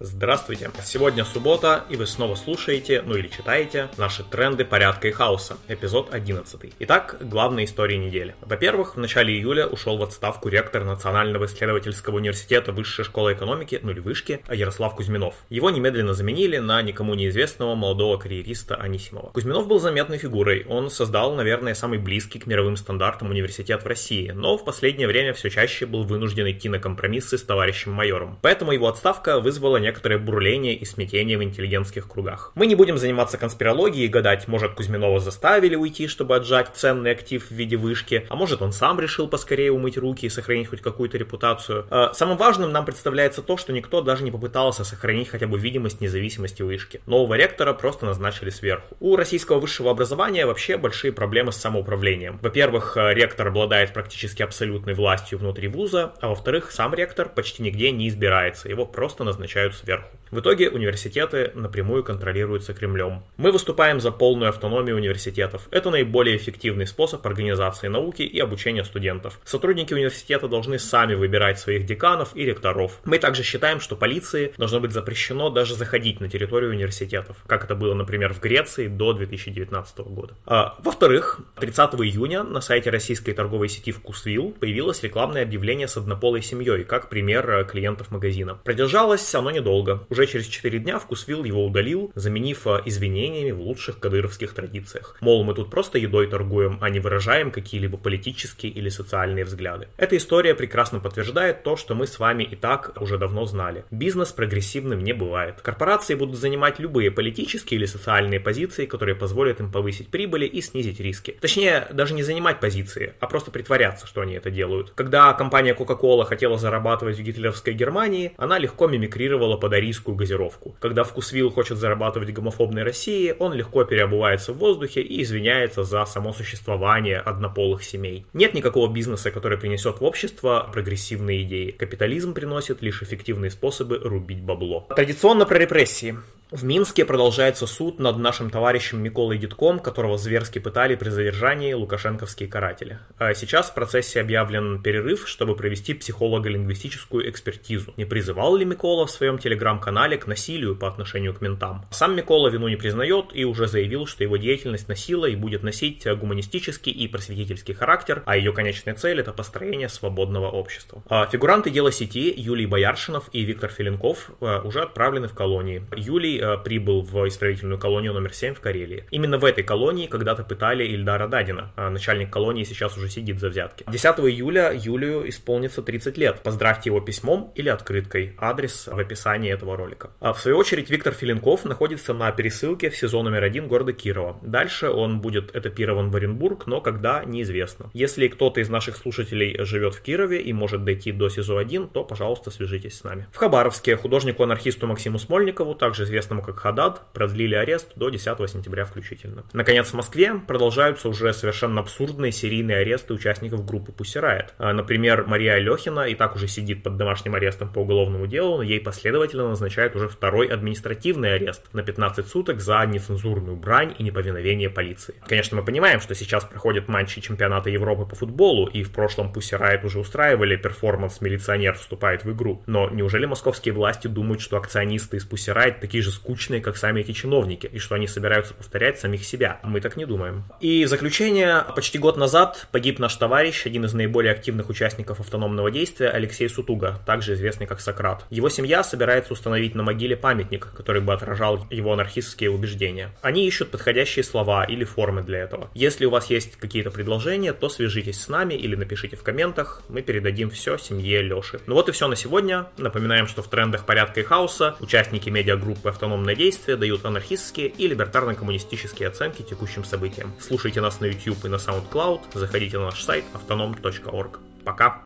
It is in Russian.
Здравствуйте! Сегодня суббота, и вы снова слушаете, ну или читаете, наши тренды порядка и хаоса, эпизод 11. Итак, главные истории недели. Во-первых, в начале июля ушел в отставку ректор Национального исследовательского университета Высшей школы экономики, ну или вышки, Ярослав Кузьминов. Его немедленно заменили на никому неизвестного молодого карьериста Анисимова. Кузьминов был заметной фигурой, он создал, наверное, самый близкий к мировым стандартам университет в России, но в последнее время все чаще был вынужден идти на компромиссы с товарищем майором. Поэтому его отставка вызвала некоторое бурление и смятение в интеллигентских кругах. Мы не будем заниматься конспирологией и гадать, может Кузьминова заставили уйти, чтобы отжать ценный актив в виде вышки, а может он сам решил поскорее умыть руки и сохранить хоть какую-то репутацию. Э, самым важным нам представляется то, что никто даже не попытался сохранить хотя бы видимость независимости вышки. Нового ректора просто назначили сверху. У российского высшего образования вообще большие проблемы с самоуправлением. Во-первых, э, ректор обладает практически абсолютной властью внутри вуза, а во-вторых, сам ректор почти нигде не избирается, его просто назначают сверху. В итоге университеты напрямую контролируются Кремлем. Мы выступаем за полную автономию университетов. Это наиболее эффективный способ организации науки и обучения студентов. Сотрудники университета должны сами выбирать своих деканов и ректоров. Мы также считаем, что полиции должно быть запрещено даже заходить на территорию университетов, как это было, например, в Греции до 2019 года. А, во-вторых, 30 июня на сайте российской торговой сети Вкусвилл появилось рекламное объявление с однополой семьей, как пример э, клиентов магазина. Продержалось оно недолго. Уже через 4 дня Вкусвилл его удалил, заменив э, извинениями в лучших кадыровских традициях. Мол, мы тут просто едой торгуем, а не выражаем какие-либо политические или социальные взгляды. Эта история прекрасно подтверждает то, что мы с вами и так уже давно знали. Бизнес прогрессивным не бывает. Корпорации будут занимать любые политические или социальные позиции, которые позволят им повысить прибыли и снизить риски. Точнее, даже не занимать позиции, а просто притворяться, что они это делают. Когда компания Coca-Cola хотела зарабатывать в гитлеровской Германии, она легко мимикрировала под арийскую газировку. Когда вкусвилл хочет зарабатывать гомофобной России, он легко переобувается в воздухе и извиняется за само существование однополых семей. Нет никакого бизнеса, который принесет в общество прогрессивные идеи. Капитализм приносит лишь эффективные способы рубить бабло. Традиционно про репрессии. В Минске продолжается суд над нашим товарищем Миколой Дитком, которого зверски пытали при задержании лукашенковские каратели. А сейчас в процессе объявлен перерыв, чтобы провести психолого-лингвистическую экспертизу. Не призывал ли Микола в своем телеграм-канале к насилию по отношению к ментам? Сам Микола вину не признает и уже заявил, что его деятельность носила и будет носить гуманистический и просветительский характер, а ее конечная цель это построение свободного общества. А фигуранты дела сети Юлий Бояршинов и Виктор Филинков а, уже отправлены в колонии. Юлий Э, прибыл в исправительную колонию номер 7 в Карелии. Именно в этой колонии когда-то пытали Ильдара Дадина. А начальник колонии сейчас уже сидит за взятки. 10 июля Юлию исполнится 30 лет. Поздравьте его письмом или открыткой. Адрес в описании этого ролика. А в свою очередь Виктор Филинков находится на пересылке в сезон номер один города Кирова. Дальше он будет этапирован в Оренбург, но когда неизвестно. Если кто-то из наших слушателей живет в Кирове и может дойти до СИЗО 1, то, пожалуйста, свяжитесь с нами. В Хабаровске художнику-анархисту Максиму Смольникову, также известному известному как Хадад, продлили арест до 10 сентября включительно. Наконец, в Москве продолжаются уже совершенно абсурдные серийные аресты участников группы Pussy Riot. А, например, Мария Алехина и так уже сидит под домашним арестом по уголовному делу, но ей последовательно назначают уже второй административный арест на 15 суток за нецензурную брань и неповиновение полиции. Конечно, мы понимаем, что сейчас проходят матчи чемпионата Европы по футболу, и в прошлом Pussy Riot уже устраивали перформанс «Милиционер вступает в игру». Но неужели московские власти думают, что акционисты из Pussy Riot такие же скучные, как сами эти чиновники, и что они собираются повторять самих себя. Мы так не думаем. И заключение, почти год назад погиб наш товарищ, один из наиболее активных участников автономного действия, Алексей Сутуга, также известный как Сократ. Его семья собирается установить на могиле памятник, который бы отражал его анархистские убеждения. Они ищут подходящие слова или формы для этого. Если у вас есть какие-то предложения, то свяжитесь с нами или напишите в комментах, мы передадим все семье Леши. Ну вот и все на сегодня. Напоминаем, что в трендах порядка и хаоса участники медиагруппы автономного автономные действия дают анархистские и либертарно-коммунистические оценки текущим событиям. Слушайте нас на YouTube и на SoundCloud, заходите на наш сайт autonom.org. Пока!